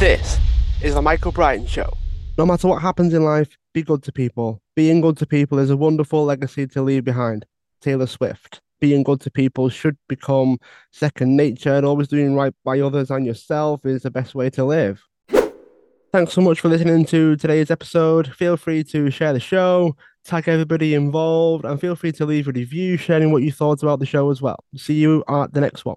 This is the Michael Brian Show. No matter what happens in life, be good to people. Being good to people is a wonderful legacy to leave behind. Taylor Swift. Being good to people should become second nature, and always doing right by others and yourself is the best way to live. Thanks so much for listening to today's episode. Feel free to share the show, tag everybody involved, and feel free to leave a review sharing what you thought about the show as well. See you at the next one.